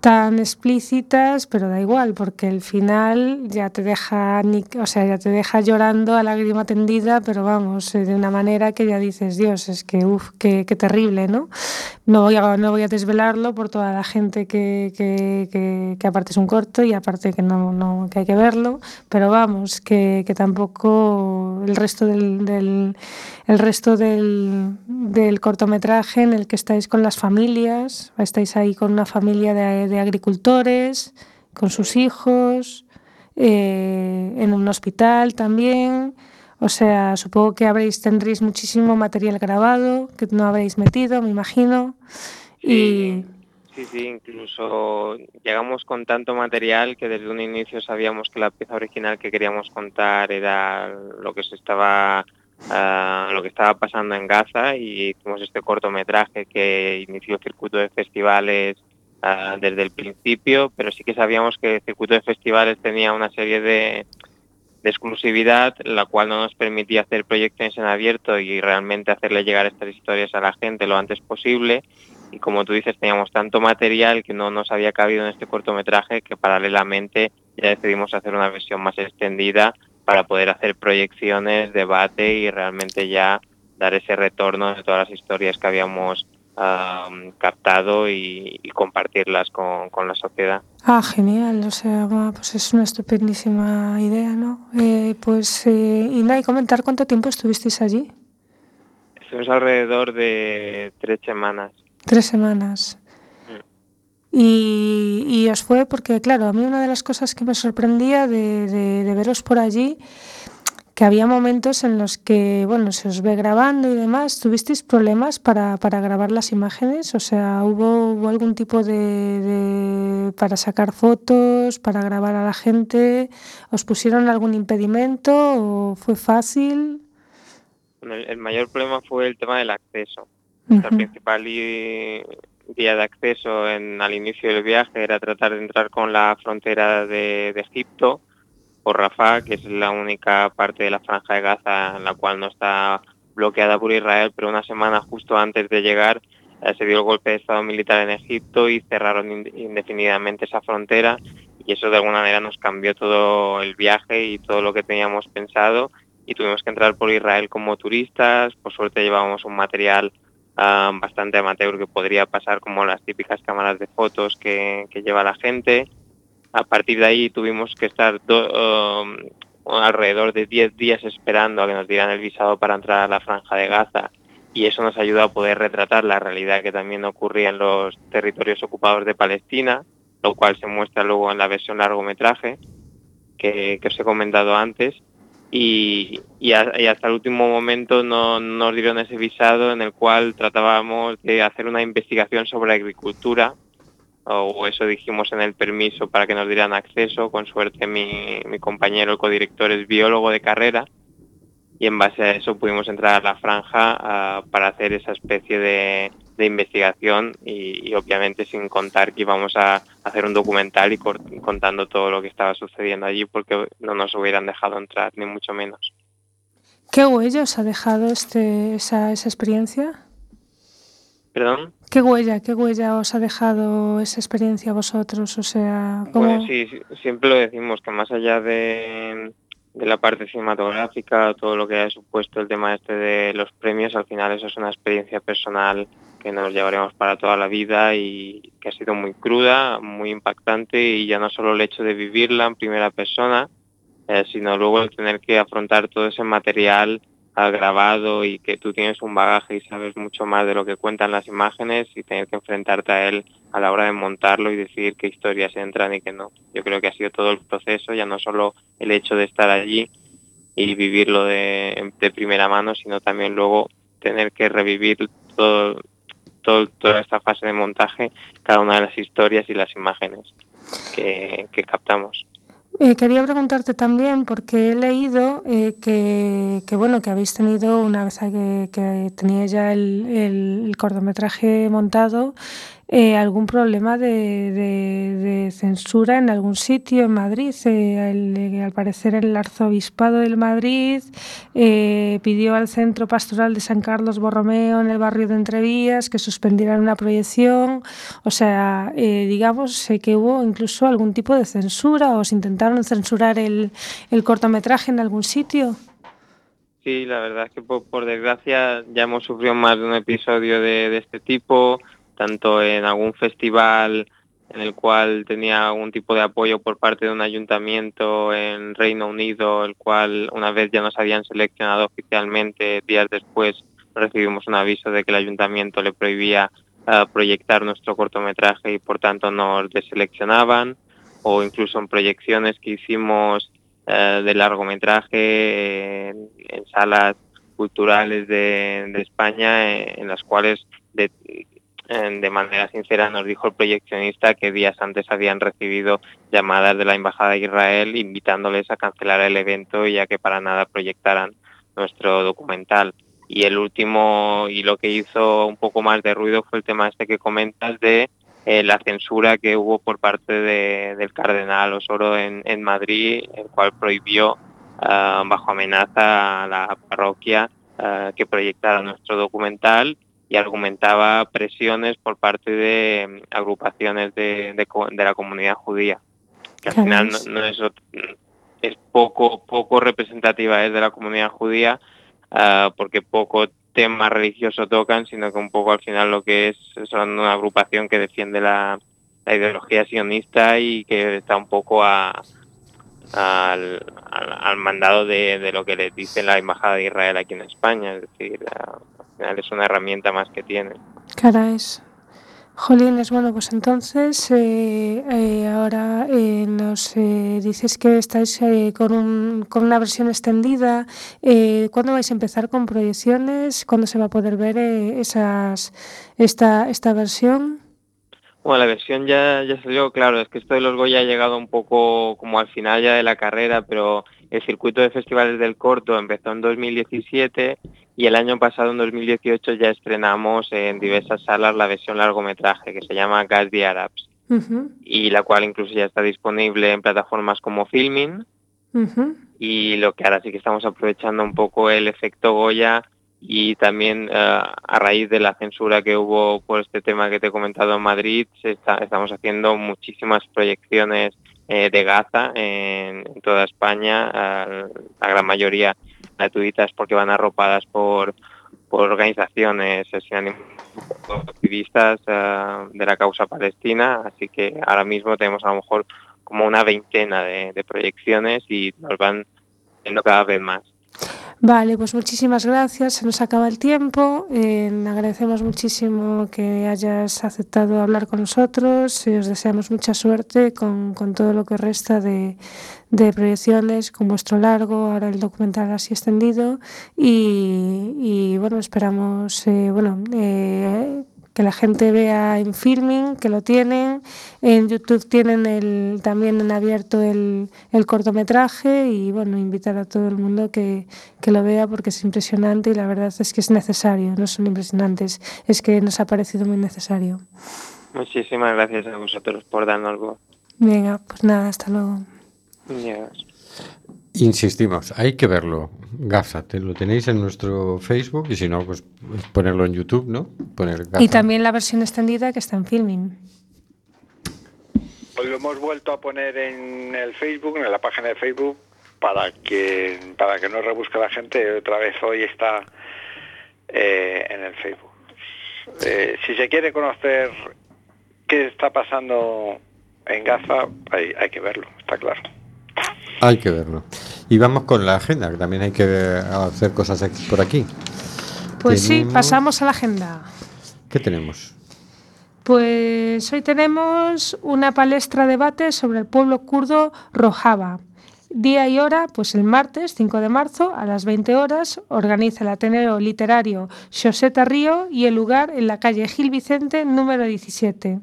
tan explícitas, pero da igual, porque el final ya te deja, o sea, ya te deja llorando a lágrima tendida, pero vamos, eh, de una manera que ya dices, Dios, es que, uff, qué, qué terrible, ¿no? No voy, a, no voy a desvelarlo por toda la gente que, que, que, que aparte es un corto y aparte que no, no que hay que verlo, pero vamos, que, que tampoco el resto del, del el resto del, del cortometraje en el que estáis con las familias, estáis ahí con una familia de, de agricultores, con sus hijos, eh, en un hospital también. O sea, supongo que habréis, tendréis muchísimo material grabado que no habréis metido, me imagino. Y Sí, sí, incluso llegamos con tanto material que desde un inicio sabíamos que la pieza original que queríamos contar era lo que se estaba ah, lo que estaba pasando en Gaza y hicimos este cortometraje que inició el circuito de festivales ah, desde el principio, pero sí que sabíamos que el circuito de festivales tenía una serie de, de exclusividad, la cual no nos permitía hacer proyecciones en abierto y realmente hacerle llegar estas historias a la gente lo antes posible. Y como tú dices, teníamos tanto material que no nos había cabido en este cortometraje que paralelamente ya decidimos hacer una versión más extendida para poder hacer proyecciones, debate y realmente ya dar ese retorno de todas las historias que habíamos um, captado y, y compartirlas con, con la sociedad. Ah, genial, o sea, bueno, pues es una estupendísima idea, ¿no? Eh, pues, eh, y nada, y comentar cuánto tiempo estuvisteis allí. Estuvimos alrededor de tres semanas. Tres semanas. Y, y os fue porque, claro, a mí una de las cosas que me sorprendía de, de- de veros por allí, que había momentos en los que, bueno, se os ve grabando y demás, ¿tuvisteis problemas para, para grabar las imágenes? O sea, ¿hubo, hubo algún tipo de, de- para sacar fotos, para grabar a la gente? ¿Os pusieron algún impedimento o fue fácil? Bueno, El, el mayor problema fue el tema del acceso. Nuestra Ujú. principal i- vía de acceso en, al inicio del viaje era tratar de entrar con la frontera de, de Egipto por que es la única parte de la franja de Gaza en la cual no está bloqueada por Israel, pero una semana justo antes de llegar eh, se dio el golpe de Estado militar en Egipto y cerraron ind- indefinidamente esa frontera y eso de alguna manera nos cambió todo el viaje y todo lo que teníamos pensado y tuvimos que entrar por Israel como turistas. Por suerte llevábamos un material ah, bastante amateur que podría pasar como las típicas cámaras de fotos que lleva la gente. A partir de ahí tuvimos que estar um, alrededor de 10 días esperando a que nos dieran el visado para entrar a la franja de Gaza y eso nos ayuda a poder retratar la realidad que también ocurría en los territorios ocupados de Palestina, lo cual se muestra luego en la versión largometraje que, os he comentado antes y, y, hasta el último momento no no nos dieron ese visado en el cual tratábamos de hacer una investigación sobre agricultura o eso dijimos en el permiso para que nos dieran acceso. Con suerte mi, compañero, el codirector, es biólogo de carrera y en base a eso pudimos entrar a la franja ah, para hacer esa especie de, investigación y, obviamente sin contar que íbamos a hacer un documental y contando todo lo que estaba sucediendo allí porque no nos hubieran dejado entrar, ni mucho menos. ¿Qué huella os ha dejado este, esa experiencia? ¿Perdón? ¿Qué huella, qué huella os ha dejado esa experiencia a vosotros? O sea, ¿cómo? Bueno, sí, sí, siempre lo decimos, que más allá de, de la parte cinematográfica, todo lo que ha supuesto el tema este de los premios, al final eso es una experiencia personal que nos llevaremos para toda la vida y que ha sido muy cruda, muy impactante y ya no solo el hecho de vivirla en primera persona, eh, sino luego el tener que afrontar todo ese material ah, grabado y que tú tienes un bagaje y sabes mucho más de lo que cuentan las imágenes y tener que enfrentarte a él a la hora de montarlo y decidir qué historias entran y qué no. Yo creo que ha sido todo el proceso, ya no solo el hecho de estar allí y vivirlo de, de primera mano, sino también luego tener que revivir todo, todo- toda esta fase de montaje, cada una de las historias y las imágenes que, que captamos. Eh, quería preguntarte también, porque he leído eh, que, que, bueno, que habéis tenido, una vez que, que teníais ya el, el- el cortometraje montado, eh, algún problema de, de- de censura en algún sitio en Madrid. Eh, al parecer el arzobispado del Madrid eh, pidió al Centro Pastoral de San Carlos Borromeo en el barrio de Entrevías que suspendieran una proyección. O sea, eh, digamos que hubo incluso algún tipo de censura o se intentaron censurar el, cortometraje en algún sitio. Sí, la verdad es que por, desgracia ya hemos sufrido más de un episodio de este tipo, tanto en algún festival en el cual tenía algún tipo de apoyo por parte de un ayuntamiento en Reino Unido, el cual una vez ya nos habían seleccionado oficialmente, días después recibimos un aviso de que el ayuntamiento le prohibía ah, proyectar nuestro cortometraje y por tanto nos deseleccionaban, o incluso en proyecciones que hicimos eh, de largometraje en, salas culturales de, España eh, en las cuales de manera sincera nos dijo el proyeccionista que días antes habían recibido llamadas de la Embajada de Israel invitándoles a cancelar el evento ya que para nada proyectaran nuestro documental. Y el último y lo que hizo un poco más de ruido fue el tema este que comentas de eh, la censura que hubo por parte de, del cardenal Osoro en, en Madrid, el cual prohibió ah, bajo amenaza a la parroquia ah, que proyectara nuestro documental y argumentaba presiones por parte de mm, agrupaciones de, de la comunidad judía, que al final no, no es, es poco, poco representativa es de la comunidad judía, ah, porque poco tema religioso tocan, sino que un poco al final lo que es son una agrupación que defiende la, la ideología sionista y que está un poco a, al, al, al mandado de, de lo que le dice la embajada de Israel aquí en España, es decir, final es una herramienta más que tiene. Cara es. Jolines, bueno, pues entonces eh, eh, ahora eh, nos eh, dices que estáis eh, con, un, con una versión extendida. Eh, ¿Cuándo vais a empezar con proyecciones? ¿Cuándo se va a poder ver eh, esas, esta, esta versión? Bueno, la versión ya, ya salió, claro, es que esto de los Goya ha llegado un poco como al final ya de la carrera, pero el circuito de festivales del corto empezó en 2017 y el año pasado, en 2018, ya estrenamos en diversas salas la versión largometraje que se llama Gas the Arabs y la cual incluso ya está disponible en plataformas como Filmin. Y lo que ahora sí que estamos aprovechando un poco el efecto Goya y también eh, a raíz de la censura que hubo por este tema que te he comentado en Madrid, se está- estamos haciendo muchísimas proyecciones eh, de Gaza en, en toda España, eh, la gran mayoría gratuitas porque van arropadas por, organizaciones eh, sin activistas eh, de la causa palestina, así que ahora mismo tenemos a lo mejor como una veintena de, de proyecciones y nos van viendo cada vez más. Vale, pues muchísimas gracias. Se nos acaba el tiempo. Eh, agradecemos muchísimo que hayas aceptado hablar con nosotros. y os deseamos mucha suerte con, con todo lo que resta de, de proyecciones, con vuestro largo, ahora el documental así extendido. Y, y, bueno, esperamos eh, bueno, eh, que la gente vea en filming, que lo tienen. En YouTube tienen el, también en abierto el, el cortometraje y bueno, invitar a todo el mundo que, que lo vea porque es impresionante y la verdad es que es necesario, no son impresionantes, es que nos ha parecido muy necesario. Muchísimas gracias a vosotros por darnos voz. Venga, pues nada, hasta luego. Adiós. Insistimos, hay que verlo. Gaza, te lo tenéis en nuestro Facebook y si no, pues ponerlo en YouTube, ¿no? Poner Gaza. Y también la versión extendida que está en filming. Pues lo hemos vuelto a poner en el Facebook, en la página de Facebook, para que para que no rebusque la gente. Otra vez hoy está eh, en el Facebook. Eh, si se quiere conocer qué está pasando en Gaza, hay, hay que verlo, está claro. Hay que verlo. Y vamos con la agenda, que también hay que hacer cosas aquí- por aquí. Pues sí, pasamos a la agenda. ¿Qué tenemos? Pues hoy tenemos una palestra debate sobre el pueblo kurdo Rojava. Día y hora, pues el martes 5 de marzo a las 20 horas organiza el Ateneo Literario Joseta Río y el lugar en la calle Gil Vicente número 17.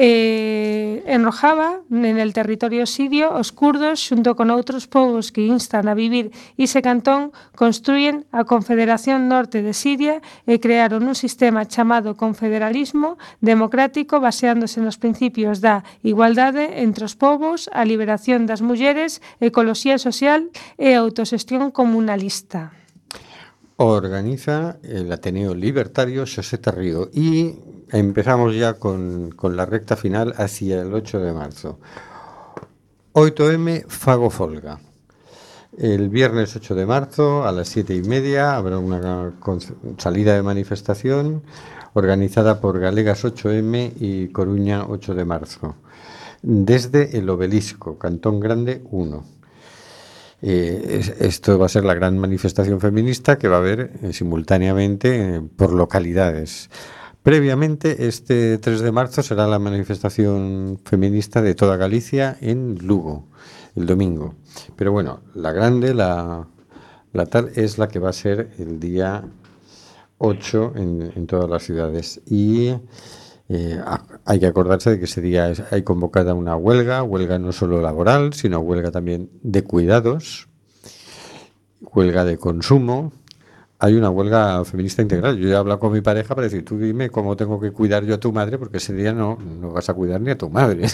Eh, en Rojava, en el territorio sirio, os kurdos, xunto con outros povos que instan a vivir ese cantón, construyen a Confederación Norte de Siria e crearon un sistema chamado confederalismo democrático baseándose nos principios da igualdade entre os povos, a liberación das mulleres, ecoloxía social e autoxestión comunalista. Organiza el Ateneo Libertario José Río y empezamos ya con, la recta final hacia el 8 de marzo. 8M Fago Folga. El viernes 8 de marzo a las 7 y media habrá una salida de manifestación organizada por Galegas 8M y Coruña 8 de marzo. Desde el obelisco, Cantón Grande 1. Eh, es- esto va a ser la gran manifestación feminista que va a haber eh, simultáneamente eh, por localidades. Previamente, este 3 de marzo será la manifestación feminista de toda Galicia en Lugo, el domingo. Pero bueno, la grande, la, tal, es la que va a ser el día 8 en, en todas las ciudades. Y eh, hay que acordarse de que ese día hay convocada una huelga, huelga no solo laboral, sino huelga también de cuidados, huelga de consumo. Hay una huelga feminista integral. Yo he hablado con mi pareja para decir, tú dime cómo tengo que cuidar yo a tu madre, porque ese día no, no vas a cuidar ni a tu madre.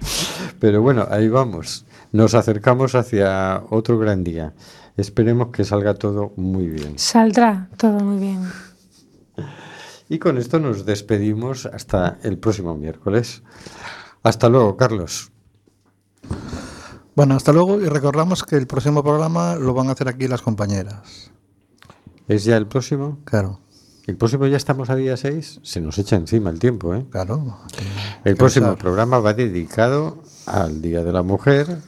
Pero bueno, ahí vamos. Nos acercamos hacia otro gran día. Esperemos que salga todo muy bien. Saldrá todo muy bien. Y con esto nos despedimos hasta el próximo miércoles. Hasta luego, Carlos. Bueno, hasta luego y recordamos que el próximo programa lo van a hacer aquí las compañeras. ¿Es ya el próximo? Claro, ¿El próximo ya estamos a día 6? Se nos echa encima el tiempo, ¿eh? claro. El próximo pensar. programa va dedicado al Día de la Mujer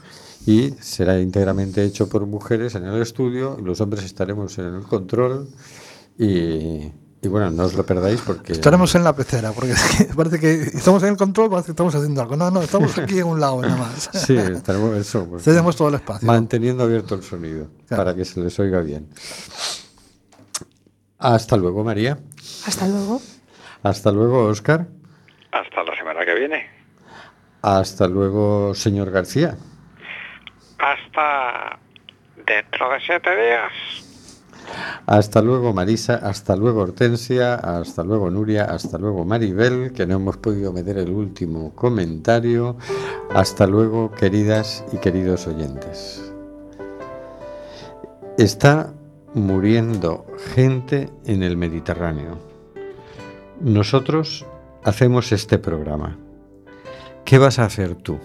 y será íntegramente hecho por mujeres en el estudio y los hombres estaremos en el control y, y bueno, no os lo perdáis porque Estaremos en la pecera, porque es que parece que estamos en el control, parece que estamos haciendo algo. No, no, estamos aquí en un lado nada más. Sí, estaremos eso, pues, Cedemos todo el espacio. manteniendo abierto el sonido Claro. para que se les oiga bien. Hasta luego, María. Hasta luego. Hasta luego, Oscar. Hasta la semana que viene. Hasta luego, señor García. Hasta dentro de siete días. Hasta luego Marisa, hasta luego Hortensia, hasta luego Nuria, hasta luego Maribel, que no hemos podido meter el último comentario. Hasta luego queridas y queridos oyentes. Está muriendo gente en el Mediterráneo. Nosotros hacemos este programa. ¿Qué vas a hacer tú?